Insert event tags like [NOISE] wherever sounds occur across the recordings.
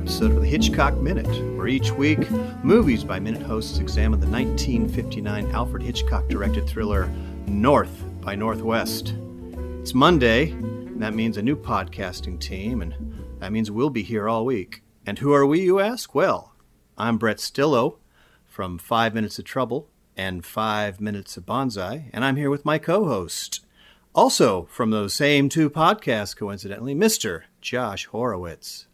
episode of the Hitchcock Minute, where each week, Movies by Minute hosts examine the 1959 Alfred Hitchcock directed thriller North by Northwest. It's Monday, and that means a new podcasting team, and that means we'll be here all week. And who are we, you ask? Well, I'm Brett Stillo from Five Minutes of Trouble and Five Minutes of Banzai, and I'm here with my co host, also from those same two podcasts, coincidentally, Mr. Josh Horowitz.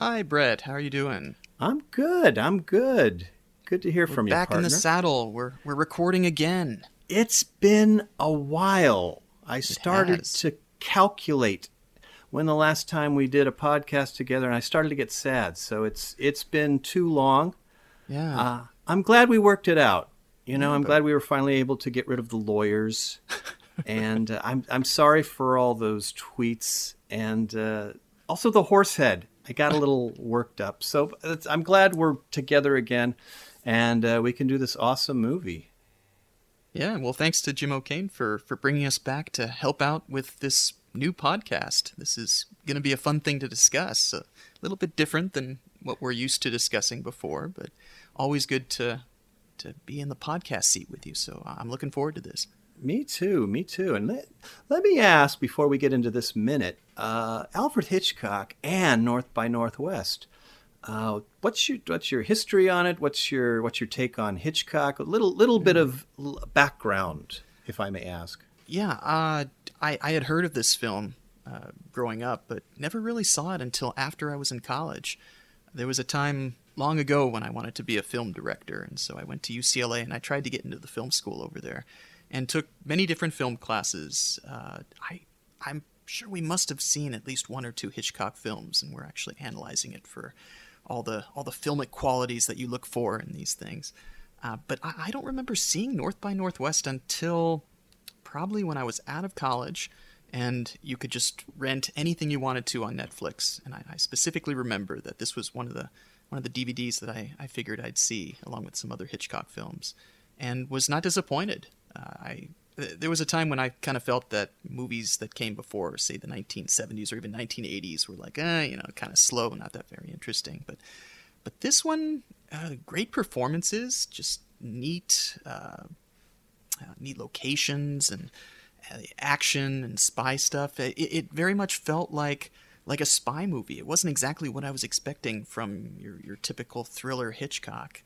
Hi, Brett. How are you doing? I'm good. I'm good. Good to hear We're from you. back in the saddle. We're we're recording again. It's been a while. I started has. to calculate when the last time we did a podcast together, and I started to get sad. So it's it's been too long. Yeah. Uh, I'm glad we worked it out. You know, Yeah, I'm but- glad we were finally able to get rid of the lawyers. [LAUGHS] and uh, I'm I'm sorry for all those tweets and uh, also the horse head. I got a little worked up. So I'm glad we're together again, and uh, we can do this awesome movie. yeah. Well, thanks to Jim O'Kane for for bringing us back to help out with this new podcast. This is going to be a fun thing to discuss. A little bit different than what we're used to discussing before, but always good to to be in the podcast seat with you. So I'm looking forward to this. Me too, me too. And let, let me ask before we get into this minute uh, Alfred Hitchcock and North by Northwest. Uh, what's your what's your history on it? What's your what's your take on Hitchcock? A little little bit of background, if I may ask. Yeah, uh, I, I had heard of this film uh, growing up, but never really saw it until after I was in college. There was a time long ago when I wanted to be a film director, and so I went to UCLA and I tried to get into the film school over there, and took many different film classes. Uh, I I'm sure we must have seen at least one or two Hitchcock films, and we're actually analyzing it for all the all the filmic qualities that you look for in these things. Uh, but I, I don't remember seeing North by Northwest until probably when I was out of college and you could just rent anything you wanted to on Netflix. And I, I specifically remember that this was one of the one of the DVDs that I, I figured I'd see along with some other Hitchcock films, and was not disappointed. Uh, I th- there was a time when I kind of felt that movies that came before, say the 1970s or even 1980s, were like, eh, you know, kind of slow, not that very interesting. But but this one, uh, great performances, just neat. Uh, uh, neat locations and uh, action and spy stuff. It, it very much felt like like a spy movie. It wasn't exactly what I was expecting from your your typical thriller Hitchcock,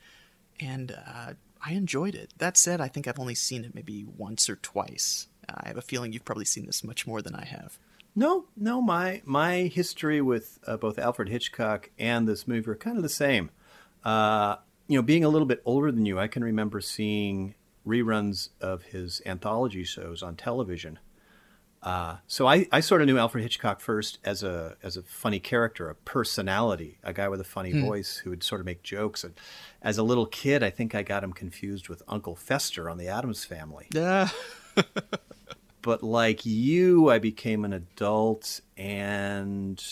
and uh, I enjoyed it. That said, I think I've only seen it maybe once or twice. I have a feeling you've probably seen this much more than I have. No, no, my my history with uh, both Alfred Hitchcock and this movie are kind of the same. Uh, you know, being a little bit older than you, I can remember seeing reruns of his anthology shows on television. Uh, so I, I sort of knew Alfred Hitchcock first as a as a funny character, a personality, a guy with a funny voice who would sort of make jokes. And as a little kid, I think I got him confused with Uncle Fester on The Addams Family [LAUGHS] Yeah. but like you, I became an adult and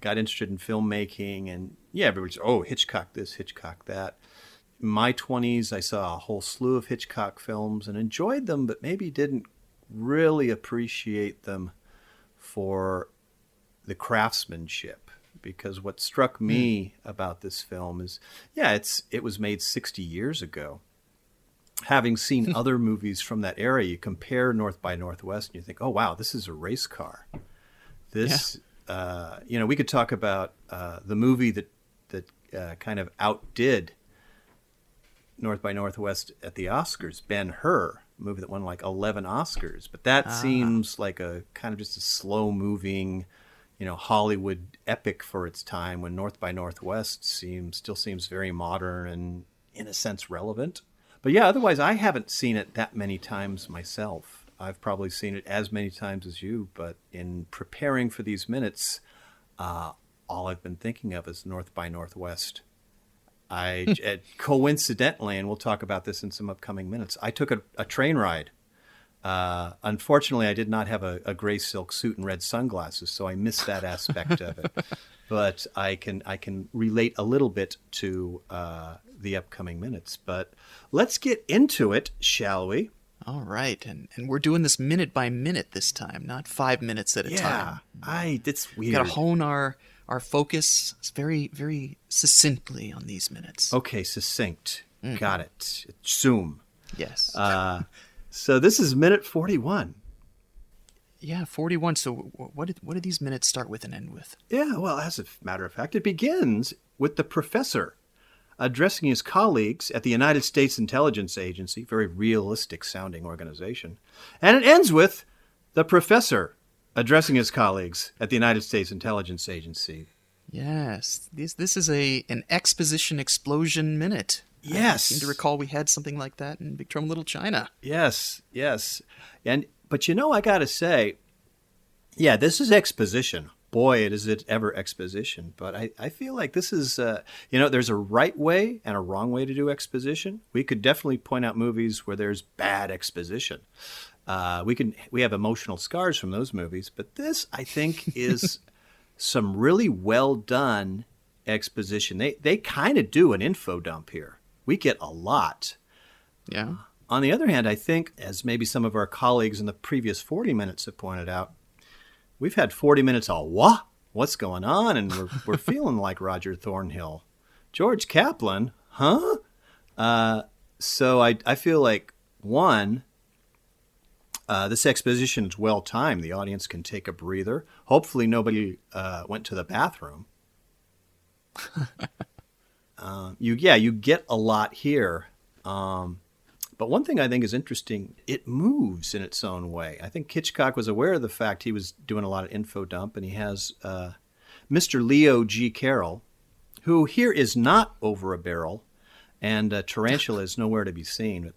got interested in filmmaking. And yeah, everybody's, oh, Hitchcock this, Hitchcock that. In my 20s, I saw a whole slew of Hitchcock films and enjoyed them, but maybe didn't really appreciate them for the craftsmanship. Because what struck me about this film is, yeah, it's it was made 60 years ago having seen other movies from that era, you compare North by Northwest and you think, oh, wow, this is a race car. This, uh, you know, we could talk about uh, the movie that, that uh, kind of outdid North by Northwest at the Oscars, Ben Hur, movie that won like 11 Oscars. But that seems like a kind of just a slow moving, you know, Hollywood epic for its time when North by Northwest seems still seems very modern and in a sense relevant. But yeah, otherwise I haven't seen it that many times myself. I've probably seen it as many times as you, but in preparing for these minutes, uh, all I've been thinking of is North by Northwest. I uh, coincidentally, and we'll talk about this in some upcoming minutes. I took a, a train ride Uh, unfortunately, I did not have a, a gray silk suit and red sunglasses, so I missed that aspect of it. [LAUGHS] But I can I can relate a little bit to uh, the upcoming minutes. But let's get into it, shall we? All right, and and we're doing this minute by minute this time, not five minutes at a Yeah, time. I. It's weird. Got to hone our our focus is very very succinctly on these minutes. Okay, succinct. Got it. Zoom. Yes. Uh, so this is minute forty-one. yeah, forty one. So what did what did these minutes start with and end with? Yeah, well, as a matter of fact, it begins with the professor addressing his colleagues at the United States Intelligence Agency, very realistic sounding organization. And it ends with the professor addressing his colleagues at the United States Intelligence Agency. Yes, this this is a an exposition explosion minute. I Yes. seem to recall we had something like that in Big Trouble in Little China. Yes, yes. And but you know I got to say yeah, this is exposition. Boy, it is it ever exposition. But I, I feel like this is, uh, you know, there's a right way and a wrong way to do exposition. We could definitely point out movies where there's bad exposition. Uh, we can we have emotional scars from those movies, but this I think is [LAUGHS] some really well done exposition. They they kind of do an info dump here. We get a lot. Yeah. On the other hand, I think, as maybe some of our colleagues in the previous 40 minutes have pointed out, we've had 40 minutes of what? What's going on? And we're, we're [LAUGHS] feeling like Roger Thornhill. George Kaplan, huh? Uh, so I, I feel like, one, uh, this exposition is well timed. The audience can take a breather. Hopefully, nobody uh, went to the bathroom. [LAUGHS] uh, you, yeah, you get a lot here. Um, but one thing I think is interesting, it moves in its own way. I think Hitchcock was aware of the fact he was doing a lot of info dump, and he has uh, Mr. Leo G. Carroll, who here is not over a barrel, and uh, Tarantula is nowhere to be seen.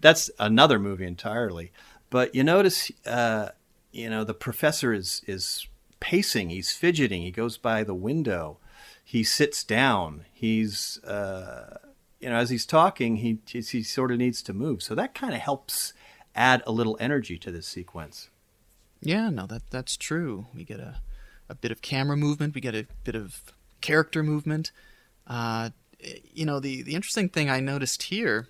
That's another movie entirely. But you notice, uh, you know, the professor is is pacing. He's fidgeting. He goes by the window. He sits down. He's uh, you know, as he's talking, he he sort of needs to move. So that kind of helps add a little energy to this sequence. Yeah, no, that that's true. We get a, a bit of camera movement. We get a bit of character movement. Uh, you know, the the interesting thing I noticed here,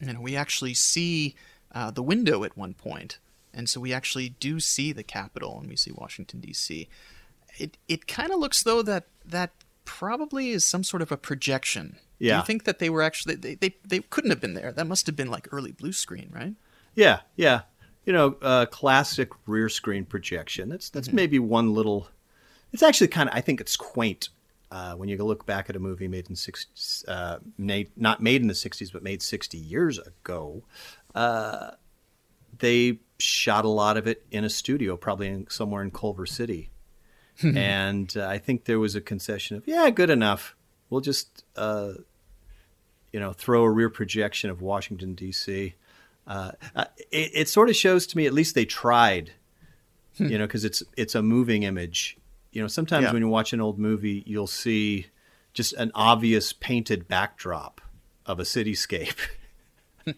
you know, we actually see uh, the window at one point, and so we actually do see the Capitol, and we see Washington D.C. It it kind of looks though that that probably is some sort of a projection. Yeah. Do you think that they were actually they, they they couldn't have been there? That must have been like early blue screen, right? Yeah, yeah. You know, uh, classic rear screen projection. That's that's maybe one little. It's actually kind of. I think it's quaint uh, when you look back at a movie made in six, uh, made, not made in the '60s, but made 60 years ago. Uh, they shot a lot of it in a studio, probably in, somewhere in Culver City, [LAUGHS] and uh, I think there was a concession of, yeah, good enough. We'll just, uh, you know, throw a rear projection of Washington D.C. Uh, it, it sort of shows to me at least they tried, you know, because it's it's a moving image. You know, sometimes Yeah. when you watch an old movie, you'll see just an obvious painted backdrop of a cityscape. [LAUGHS]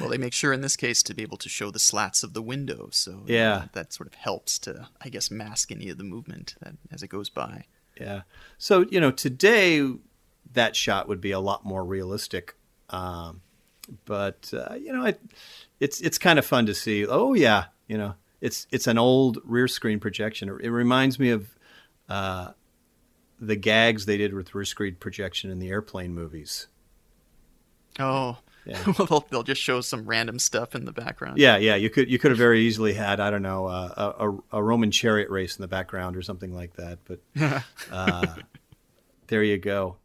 Well, they make sure in this case to be able to show the slats of the window, so Yeah. that sort of helps to, I guess, mask any of the movement that, as it goes by. Yeah. So you know, today that shot would be a lot more realistic. Um, but uh, you know, it, it's it's kind of fun to see. Oh yeah, you know, it's it's an old rear screen projection. It, it reminds me of uh, the gags they did with rear screen projection in the airplane movies. Oh, Yeah. [LAUGHS] well, they'll, they'll just show some random stuff in the background. Yeah, yeah. You could you could have very easily had I don't know uh, a, a, a Roman chariot race in the background or something like that. But [LAUGHS] uh, there you go.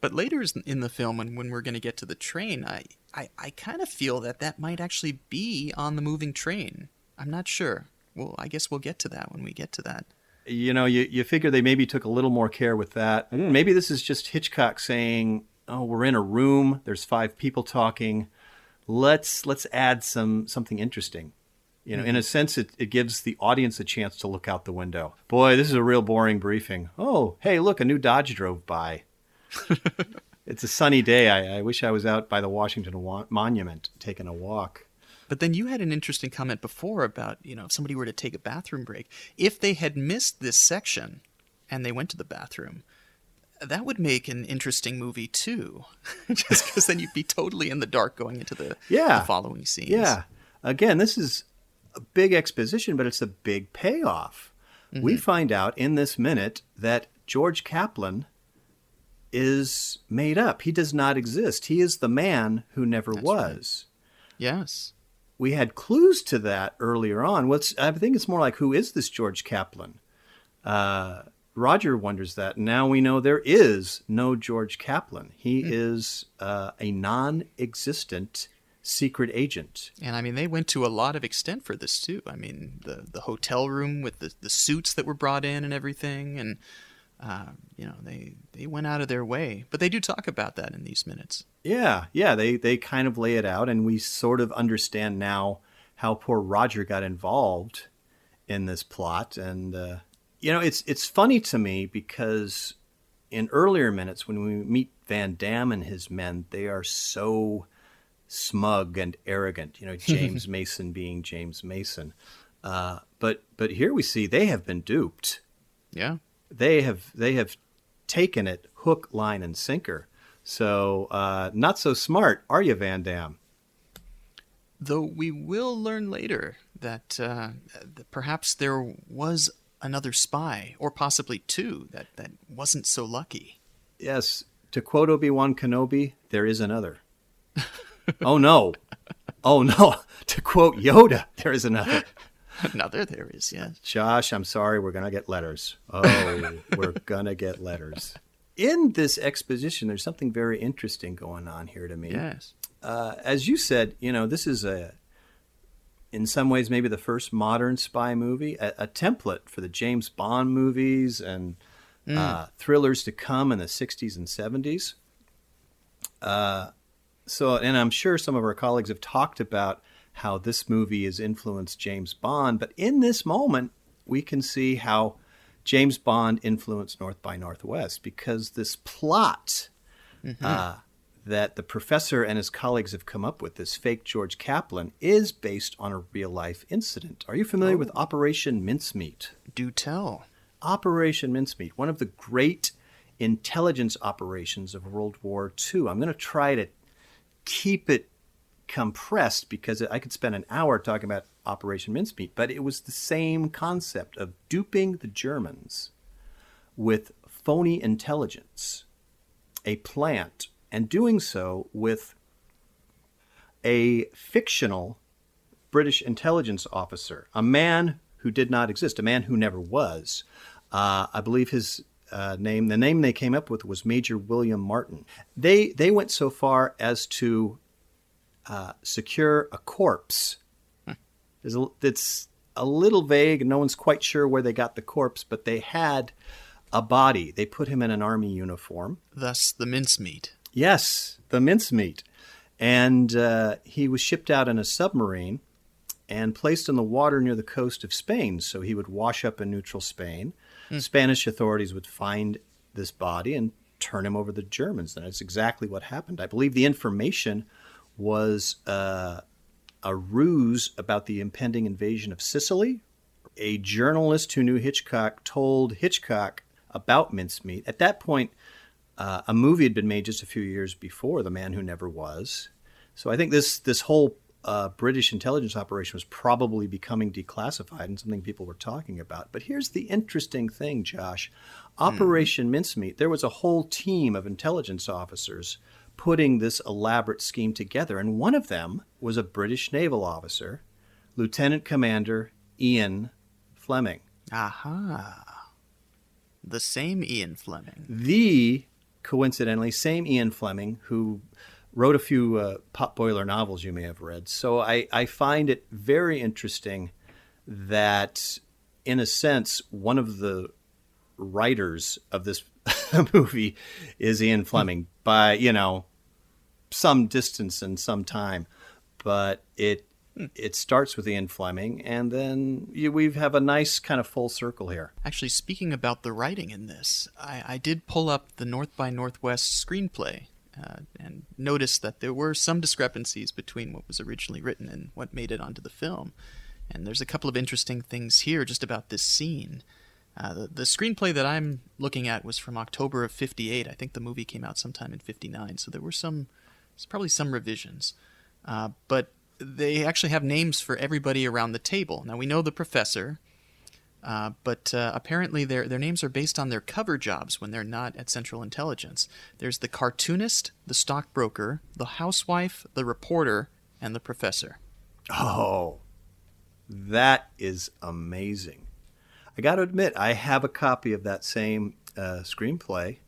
But later in the film, and when we're going to get to the train, I, I, I kind of feel that that might actually be on the moving train. I'm not sure. Well, I guess we'll get to that when we get to that. you know, you, you figure they maybe took a little more care with that. Hmm. Maybe this is just Hitchcock saying, "Oh, we're in a room. There's five people talking. Let's let's add some something interesting." You know, in a mm-hmm. sense, it, it gives the audience a chance to look out the window. Boy, this is a real boring briefing. Oh, hey, look, a new Dodge drove by. [LAUGHS] it's a sunny day. I, I wish I was out by the Washington wa- Monument taking a walk. But then you had an interesting comment before about, you know, if somebody were to take a bathroom break, if they had missed this section and they went to the bathroom, that would make an interesting movie too. [LAUGHS] Just because then you'd be totally in the dark going into the, Yeah. the following scenes. Yeah. Again, this is a big exposition, but it's a big payoff. We mm-hmm. find out in this minute that George Kaplan is made up. He does not exist. He is the man who never That's was. Yes. We had clues to that earlier on. What's I think it's more like who is this George Kaplan? Uh, Roger wonders that. Now we know there is no George Kaplan. He is uh, a non-existent secret agent. And I mean, they went to a lot of extent for this too. I mean, the the hotel room with the, the suits that were brought in and everything, and uh, you know, they they went out of their way. But they do talk about that in these minutes. Yeah, yeah, they they kind of lay it out, and we sort of understand now how poor Roger got involved in this plot. And uh, you know, it's it's funny to me because in earlier minutes when we meet Vandamm and his men, they are so smug and arrogant. You know, James [LAUGHS] Mason being James Mason. Uh, but but here we see they have been duped Yeah. They have they have taken it hook, line, and sinker. So uh, not so smart, are you, Vandamm? Though we will learn later that, uh, that perhaps there was another spy, or possibly two, that, that wasn't so lucky. Yes. To quote Obi Wan Kenobi, there is another. [LAUGHS] oh no, oh no. [LAUGHS] To quote Yoda, there is another. [LAUGHS] another there is, yes. Josh, I'm sorry, we're gonna get letters. Oh, [LAUGHS] we're gonna get letters. In this exposition, there's something very interesting going on here to me. Yes. uh, as you said, you know, this is a, in some ways, maybe the first modern spy movie, a, a template for the James Bond movies and uh, thrillers to come in the 60s and 70s. Uh, so, and I'm sure some of our colleagues have talked about how this movie has influenced James Bond, but in this moment, we can see how James Bond influenced North by Northwest because this plot uh, that the professor and his colleagues have come up with, this fake George Kaplan, is based on a real life incident. Are you familiar with Operation Mincemeat? Do tell. Operation Mincemeat, one of the great intelligence operations of World War II. I'm going to try to keep it compressed because I could spend an hour talking about Operation Mincemeat, but it was the same concept of duping the Germans with phony intelligence, a plant, and doing so with a fictional British intelligence officer, a man who did not exist, a man who never was. Uh, I believe his uh, name, the name they came up with was Major William Martin. They they went so far as to uh, secure a corpse. A, it's a little vague, and no one's quite sure where they got the corpse, but they had a body. They put him in an army uniform. Thus, the mincemeat. Yes, the mincemeat. And uh, he was shipped out in a submarine and placed in the water near the coast of Spain. So he would wash up in neutral Spain. Spanish authorities would find this body and turn him over to the Germans. And that's exactly what happened. I believe the information was uh, a ruse about the impending invasion of Sicily. A journalist who knew Hitchcock told Hitchcock about mincemeat. At that point, uh, a movie had been made just a few years before, The Man Who Never Was. So I think this this whole uh, British intelligence operation was probably becoming declassified and something people were talking about. But here's the interesting thing, Josh. Operation Mincemeat, there was a whole team of intelligence officers putting this elaborate scheme together, and one of them was a British naval officer, Lieutenant Commander Ian Fleming. Aha. The same Ian Fleming. the coincidentally same Ian Fleming who wrote a few uh, potboiler novels you may have read. So I, I find it very interesting that, in a sense, one of the writers of this [LAUGHS] movie is Ian Fleming by you know some distance and some time, but it it starts with Ian Fleming, and then you, we have a nice kind of full circle here. Actually, speaking about the writing in this, I, I did pull up the North by Northwest screenplay, uh, and noticed that there were some discrepancies between what was originally written and what made it onto the film. And there's a couple of interesting things here just about this scene. Uh, the, the screenplay that I'm looking at was from October of 58. I think the movie came out sometime in 59, so there were some, probably some revisions. Uh, but they actually have names for everybody around the table. Now, we know the professor, uh, but uh, apparently their, their names are based on their cover jobs when they're not at Central Intelligence. There's the cartoonist, the stockbroker, the housewife, the reporter, and the professor. Oh, that is amazing. I got to admit, I have a copy of that same uh, screenplay.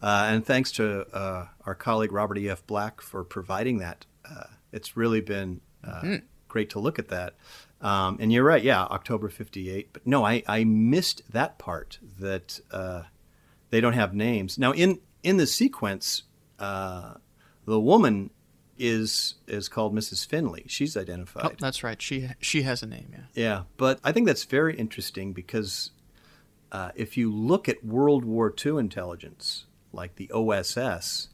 Uh, and thanks to uh, our colleague Robert E.F. Black for providing that. Uh, it's really been mm-hmm. great to look at that. Um, and you're right, yeah, October 58. But no, I, I missed that part that uh, they don't have names. Now, in, in the sequence, uh, the woman is is called Mrs. Finley. She's identified. Oh, that's right. She she has a name. Yeah. Yeah, but I think that's very interesting because uh, if you look at World War II intelligence, like the OSS,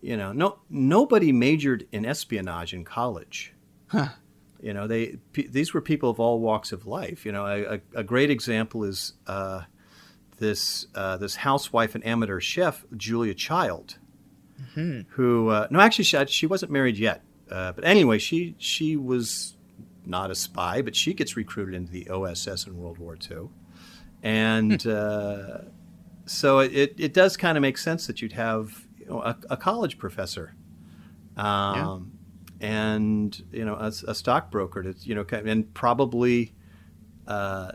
you know, no nobody majored in espionage in college. Huh. You know, they p- these were people of all walks of life. You know, a, a great example is uh, this uh, this housewife and amateur chef Julia Child mm-hmm. who uh, no, actually she, she wasn't married yet. Uh, but anyway, she she was not a spy, but she gets recruited into the OSS in World War II, and hmm. uh, so it it does kind of make sense that you'd have you know, a, a, college professor. Um, yeah. And you know a, a stockbroker to you know and probably uh,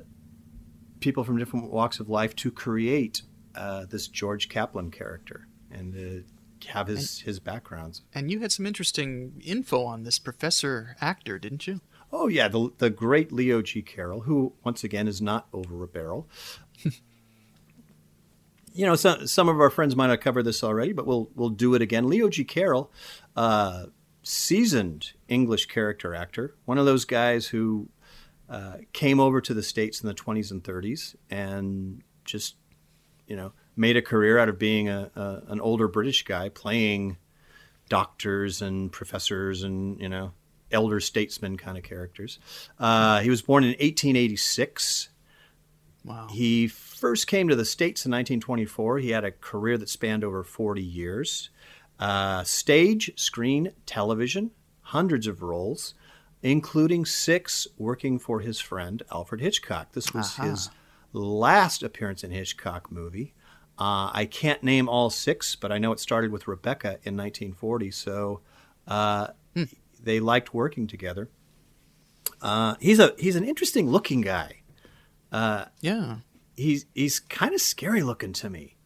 people from different walks of life to create uh, this George Kaplan character and uh, have his and, his backgrounds. And you had some interesting info on this professor actor, didn't you? Oh yeah, the the great Leo G. Carroll, who once again is not over a barrel. [LAUGHS] you know, some some of our friends might have covered this already, but we'll we'll do it again. Leo G. Carroll, uh, seasoned English character actor, one of those guys who uh, came over to the states in the 20s and 30s and just you know made a career out of being a, a, an older British guy playing doctors and professors and you know elder statesman kind of characters. Uh, he was born in 1886. Wow. He first came to the States in 1924. He had a career that spanned over 40 years. Uh, stage, screen, television, hundreds of roles, including six working for his friend Alfred Hitchcock. This was his last appearance in Hitchcock movie. Uh, I can't name all six, but I know it started with Rebecca in 1940. So uh, hmm. they liked working together. Uh, he's a he's an interesting looking guy. Uh, yeah, he's he's kind of scary looking to me.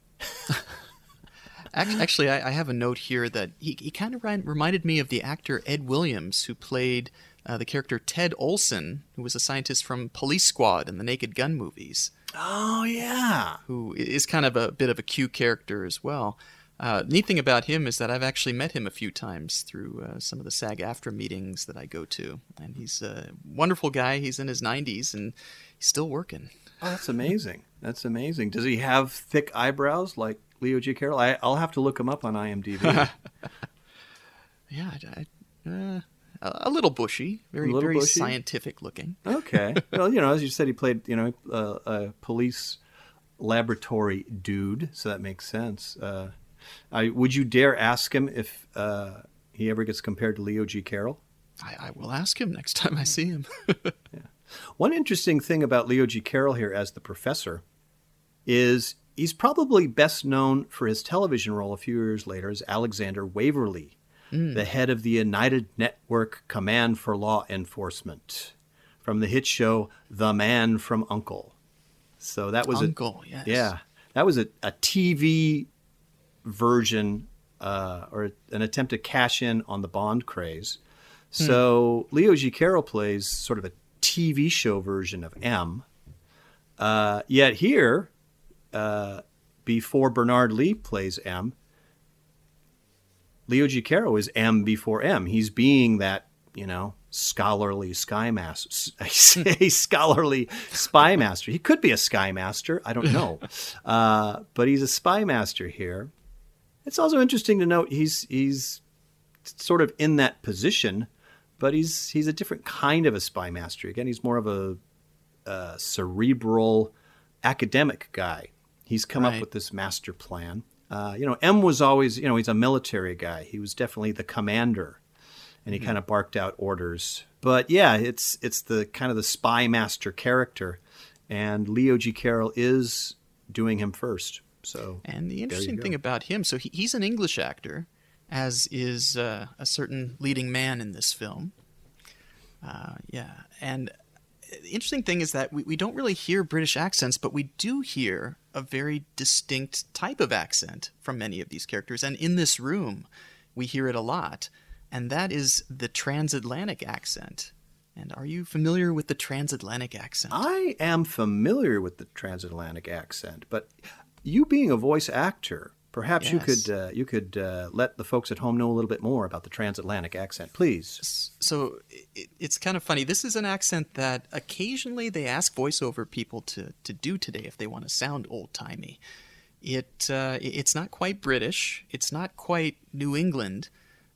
Actually, I, I, have a note here that he, he kind of reminded me of the actor Ed Williams, who played uh, the character Ted Olsen, who was a scientist from Police Squad and the Naked Gun movies. Oh yeah, who is kind of a bit of a Q character as well. Uh, neat thing about him is that I've actually met him a few times through uh, some of the SAG-AFTRA meetings that I go to, and he's a wonderful guy. He's in his 90s and he's still working. Oh, that's amazing. That's amazing. Does he have thick eyebrows like Leo G. Carroll? I, will have to look him up on IMDb. [LAUGHS] yeah, I, I, uh, a little bushy, very very bushy. scientific looking. Okay. [LAUGHS] well, you know, as you said, he played you know uh, a police laboratory dude, so that makes sense. Uh, I, would you dare ask him if uh, he ever gets compared to Leo G. Carroll? I, I will ask him next time I see him. [LAUGHS] yeah. One interesting thing about Leo G. Carroll here as the professor is he's probably best known for his television role a few years later as Alexander Waverly mm. the head of the United Network Command for Law Enforcement, from the hit show The Man from Uncle. So that was U.N.C.L.E., a, yes. Yeah, that was a, a TV version uh, or an attempt to cash in on the Bond craze. Hmm. So Leo G. Carroll plays sort of a TV show version of M. Uh, yet here, uh, before Bernard Lee plays M, Leo G. Carroll is M before M. He's being that, you know, scholarly sky master. [LAUGHS] I say scholarly spy master. He could be a sky master. I don't know. [LAUGHS] Uh, but he's a spy master here. It's also interesting to note he's he's sort of in that position, but he's he's a different kind of a spy master. Again, he's more of a, a cerebral academic guy. He's come Right. up with this master plan. Uh, you know, M was always you know he's a military guy. He was definitely the commander, and he kind of barked out orders. But yeah, it's it's the kind of the spy master character, and Leo G. Carroll is doing him first. So And the interesting thing about him, so he, he's an English actor, as is uh, a certain leading man in this film. Uh, yeah, and the interesting thing is that we, we don't really hear British accents, but we do hear a very distinct type of accent from many of these characters. And in this room, we hear it a lot, and that is the transatlantic accent. And are you familiar with the transatlantic accent? I am familiar with the transatlantic accent, but you being a voice actor, perhaps you could uh, you could uh, let the folks at home know a little bit more about the transatlantic accent, please. so it, it's kind of funny. This is an accent that occasionally they ask voiceover people to, to do today if they want to sound old timey. It uh, it's not quite British. It's not quite New England,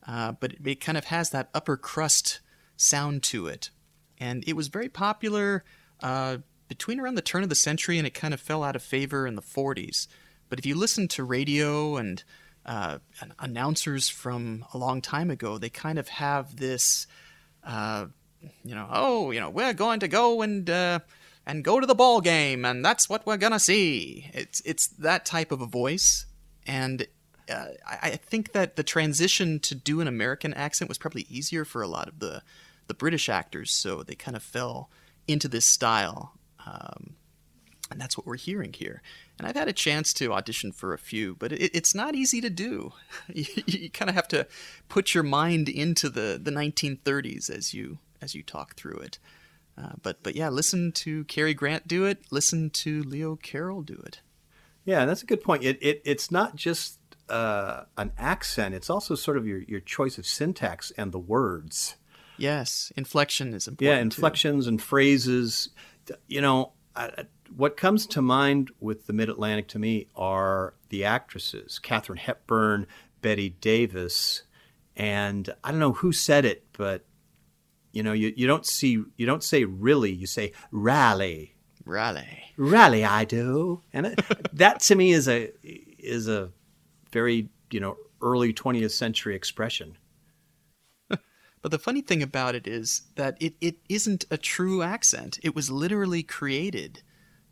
uh, but it, it kind of has that upper crust sound to it, and it was very popular uh, between around the turn of the century, and it kind of fell out of favor in the 40s. But if you listen to radio and uh, an- announcers from a long time ago, they kind of have this, uh, you know, oh, you know, we're going to go and uh, and go to the ball game, and that's what we're gonna see. It's it's that type of a voice, and uh, I, I think that the transition to do an American accent was probably easier for a lot of the the British actors, so they kind of fell into this style. Um, and that's what we're hearing here. And I've had a chance to audition for a few, but it, it's not easy to do. [LAUGHS] You, you kind of have to put your mind into the, the 1930s as you as you talk through it. Uh, but but yeah, listen to Cary Grant do it. Listen to Leo Carroll do it. Yeah, that's a good point. It, it it's not just uh, an accent; it's also sort of your your choice of syntax and the words. Yes, inflection is important. Yeah, too. inflections and phrases. You know, I, what comes to mind with the Mid Atlantic to me are the actresses Katharine Hepburn, Bette Davis, and I don't know who said it, but you know, you, you don't see you don't say really, you say rally, Raleigh. rally. I do, and it, [LAUGHS] that to me is a is a very you know early 20th century expression. But the funny thing about it is that it, it isn't a true accent. It was literally created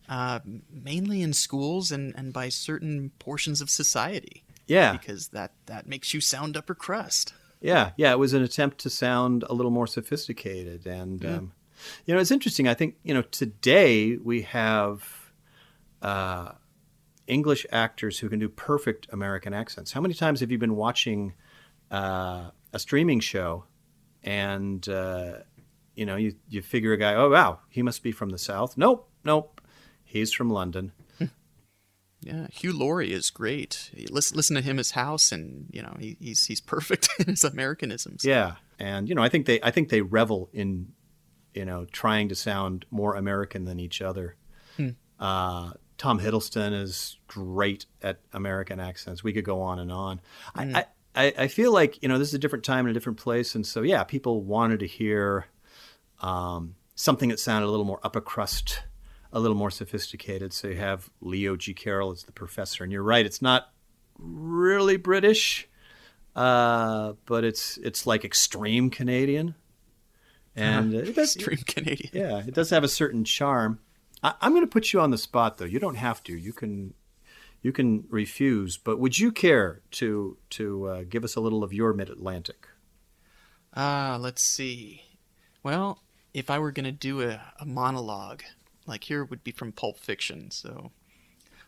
uh, mainly in schools and, and by certain portions of society. Yeah, Because that, that makes you sound upper crust. Yeah, yeah, it was an attempt to sound a little more sophisticated, and um, you know, it's interesting. I think you know today we have uh, English actors who can do perfect American accents. How many times have you been watching uh, a streaming show, and uh, you know, you you figure a guy, oh wow, he must be from the South. Nope, nope, he's from London. [LAUGHS] Yeah, Hugh Laurie is great. Listen, listen to him his house, and you know he, he's he's perfect [LAUGHS] in his Americanisms. Yeah, and you know, I think they I think they revel in you know trying to sound more American than each other. Uh, Tom Hiddleston is great at American accents. We could go on and on. I, I I feel like you know this is a different time and a different place, and so yeah, people wanted to hear um, something that sounded a little more upper crust, a little more sophisticated. So you have Leo G. Carroll as the professor, and you're right, it's not really British uh, but it's it's like extreme Canadian, and uh, it does, Extreme Canadian. yeah, it does have a certain charm. I, I'm going to put you on the spot, though. You don't have to. You can you can refuse. But would you care to to uh, give us a little of your Mid Atlantic? Ah, let's see. Well, if I were going to do a, a monologue, like here would be from Pulp Fiction, so.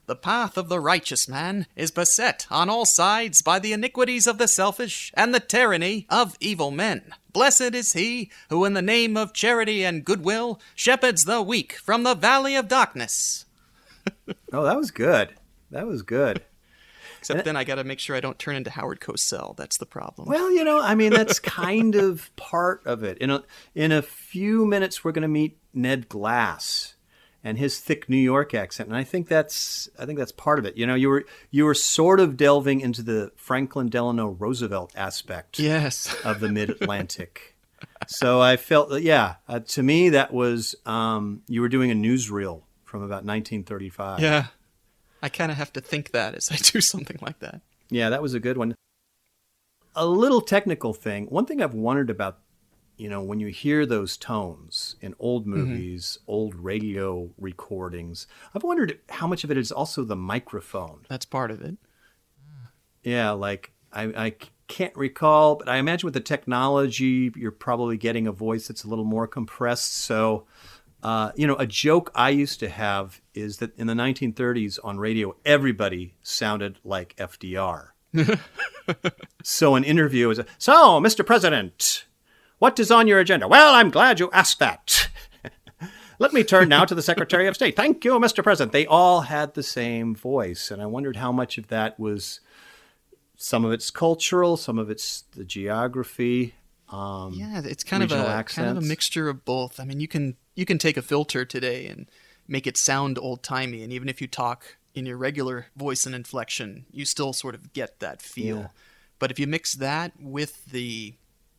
The path of the righteous man is beset on all sides by the iniquities of the selfish and the tyranny of evil men. Blessed is he who, in the name of charity and goodwill, shepherds the weak from the valley of darkness. [LAUGHS] Oh, that was good. That was good. Except then I gotta make sure I don't turn into Howard Cosell. That's the problem. Well, you know, I mean, that's kind of [LAUGHS] part of it. In a in a few minutes, we're going to meet Ned Glass, and his thick New York accent, and I think that's I think that's part of it. You know, you were you were sort of delving into the Franklin Delano Roosevelt aspect Yes. of the Mid Atlantic. so I felt that yeah, uh, to me that was um, you were doing a newsreel from about 1935. yeah. I kind of have to think that as I [LAUGHS] do something like that. Yeah, that was a good one. A little technical thing. One thing I've wondered about, you know, when you hear those tones in old mm-hmm. movies, old radio recordings, I've wondered how much of it is also the microphone. That's part of it. Yeah, like I, I can't recall, but I imagine with the technology, you're probably getting a voice that's a little more compressed. So, uh, you know, a joke I used to have is that in the 1930s on radio, everybody sounded like FDR. [LAUGHS] so an interview is, so, Mr. President, what is on your agenda? Well, I'm glad you asked that. [LAUGHS] Let me turn now to the Secretary of State. Thank you, Mr. President. They all had the same voice, and I wondered how much of that was some of it's cultural, some of it's the geography. Um, Yeah, it's kind of a regional kind of a mixture of both. I mean, you can you can take a filter today and make it sound old timey, and even if you talk in your regular voice and inflection, you still sort of get that feel. Yeah. But if you mix that with the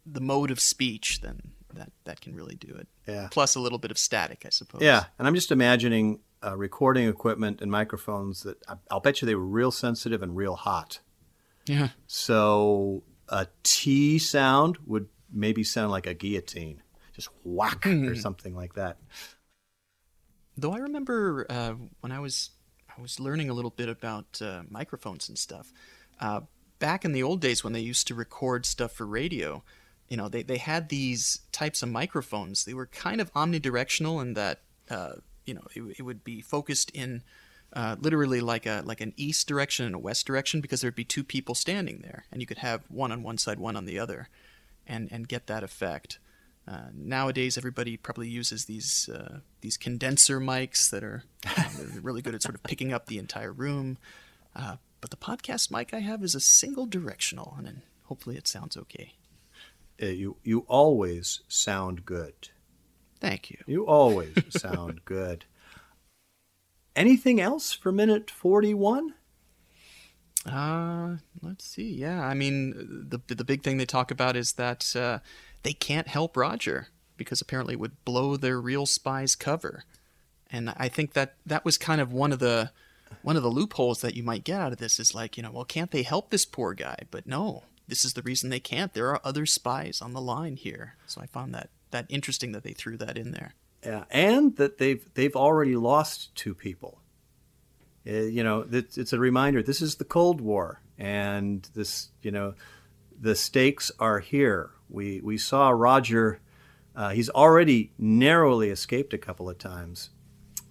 the mode of speech, then that that can really do it. Yeah. Plus a little bit of static, I suppose. Yeah, and I'm just imagining uh, recording equipment and microphones that I- I'll bet you they were real sensitive and real hot. Yeah. So a T sound would maybe sound like a guillotine, just whack or something like that. Though I remember uh, when I was I was learning a little bit about uh, microphones and stuff. Uh, back in the old days when they used to record stuff for radio, you know, they, they had these types of microphones. They were kind of omnidirectional in that, uh, you know, it, it would be focused in uh, literally like a like an east direction and a west direction because there'd be two people standing there, and you could have one on one side, one on the other, and and get that effect. Uh, nowadays, everybody probably uses these uh, these condenser mics that are you [LAUGHS] really good at sort of picking up the entire room. Uh, but the podcast mic I have is a single directional, and then hopefully it sounds okay. Uh, you you always sound good. Thank you. You always [LAUGHS] sound good. Anything else for minute 41? Uh, let's see. Yeah, I mean, the the big thing they talk about is that uh, they can't help Roger because apparently it would blow their real spy's cover, and I think that that was kind of one of the one of the loopholes that you might get out of this is like, you know, well, can't they help this poor guy? But no, this is the reason they can't. There are other spies on the line here. So I found that that interesting that they threw that in there. Yeah, and that they've they've already lost two people. Uh, you know, it's, it's a reminder. This is the Cold War, and this, you know, the stakes are here. We we saw Roger. Uh, he's already narrowly escaped a couple of times,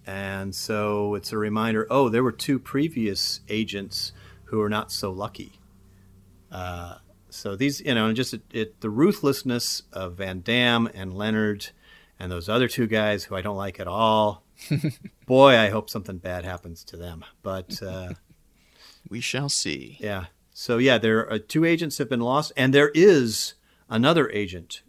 and so it's a reminder. Oh, there were two previous agents who were not so lucky. Uh, so these, you know, just it, it, the ruthlessness of Vandamm and Leonard and those other two guys who I don't like at all. [LAUGHS] Boy, I hope something bad happens to them. But uh, We shall see. yeah, so yeah, there are two agents have been lost, and there is another agent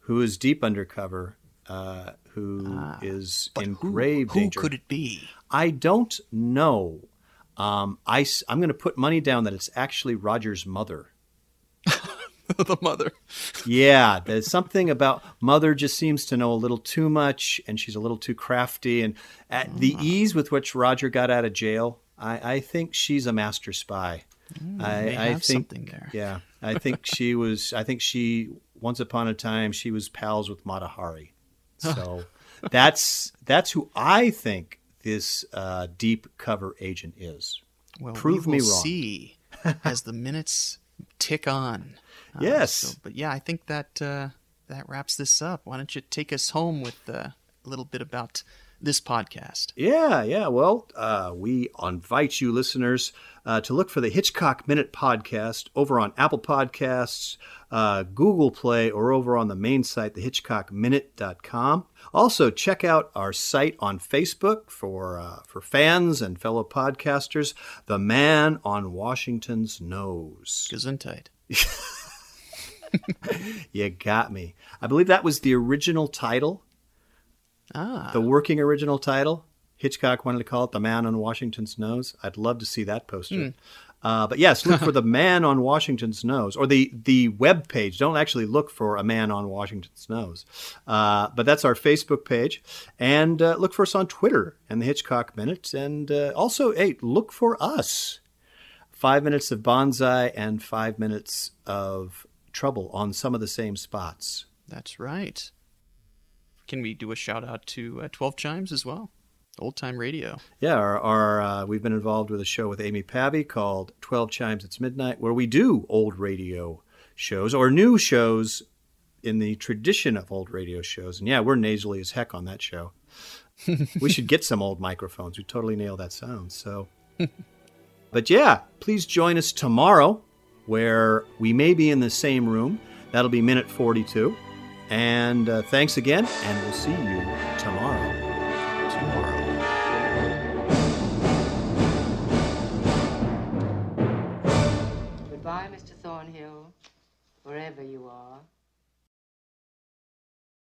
who is deep undercover, uh, who is But in who, grave who danger. could it be? I don't know. Um, I, am going to put money down that it's actually Roger's mother. [LAUGHS] the mother. Yeah, there's something about mother just seems to know a little too much, and she's a little too crafty. And at Ah. the ease with which Roger got out of jail, I, I think she's a master spy. I, may I have think, something there. Yeah, I think she was. I think she once upon a time she was pals with Mata Hari. So [LAUGHS] that's that's who I think this uh, deep cover agent is. Well, Prove we me wrong. see as the minutes tick on. [LAUGHS] Uh, Yes. so- but yeah, I think that uh, that wraps this up. Why don't you take us home with uh, a little bit about this podcast? Yeah, yeah. Well, uh, we invite you listeners uh, to look for the Hitchcock Minute podcast over on Apple Podcasts, uh, Google Play, or over on the main site, thehitchcockminute.com. Also, check out our site on Facebook for uh, for fans and fellow podcasters, The Man on Washington's Nose. Gesundheit. [LAUGHS] You got me. I believe that was the original title, Ah, the working original title. Hitchcock wanted to call it The Man on Washington's Nose. I'd love to see that poster. Uh, but yes, look for [LAUGHS] The Man on Washington's Nose or the, the web page. Don't actually look for A Man on Washington's Nose. Uh, but that's our Facebook page. And uh, look for us on Twitter and the Hitchcock Minute. And uh, also, hey, look for us. Five minutes of Banzai and five minutes of trouble on some of the same spots. That's right. Can we do a shout out to uh, 12 Chimes as well? Old time radio. Yeah, our, our uh, we've been involved with a show with Amy Pavey called 12 Chimes It's Midnight, where we do old radio shows or new shows in the tradition of old radio shows. And yeah, we're nasally as heck on that show. [LAUGHS] we should get some old microphones. We totally nail that sound. So, but yeah, please join us tomorrow, where we may be in the same room. That'll be minute 42. And uh, thanks again, and we'll see you tomorrow. Tomorrow. Goodbye, Mr. Thornhill, wherever you are.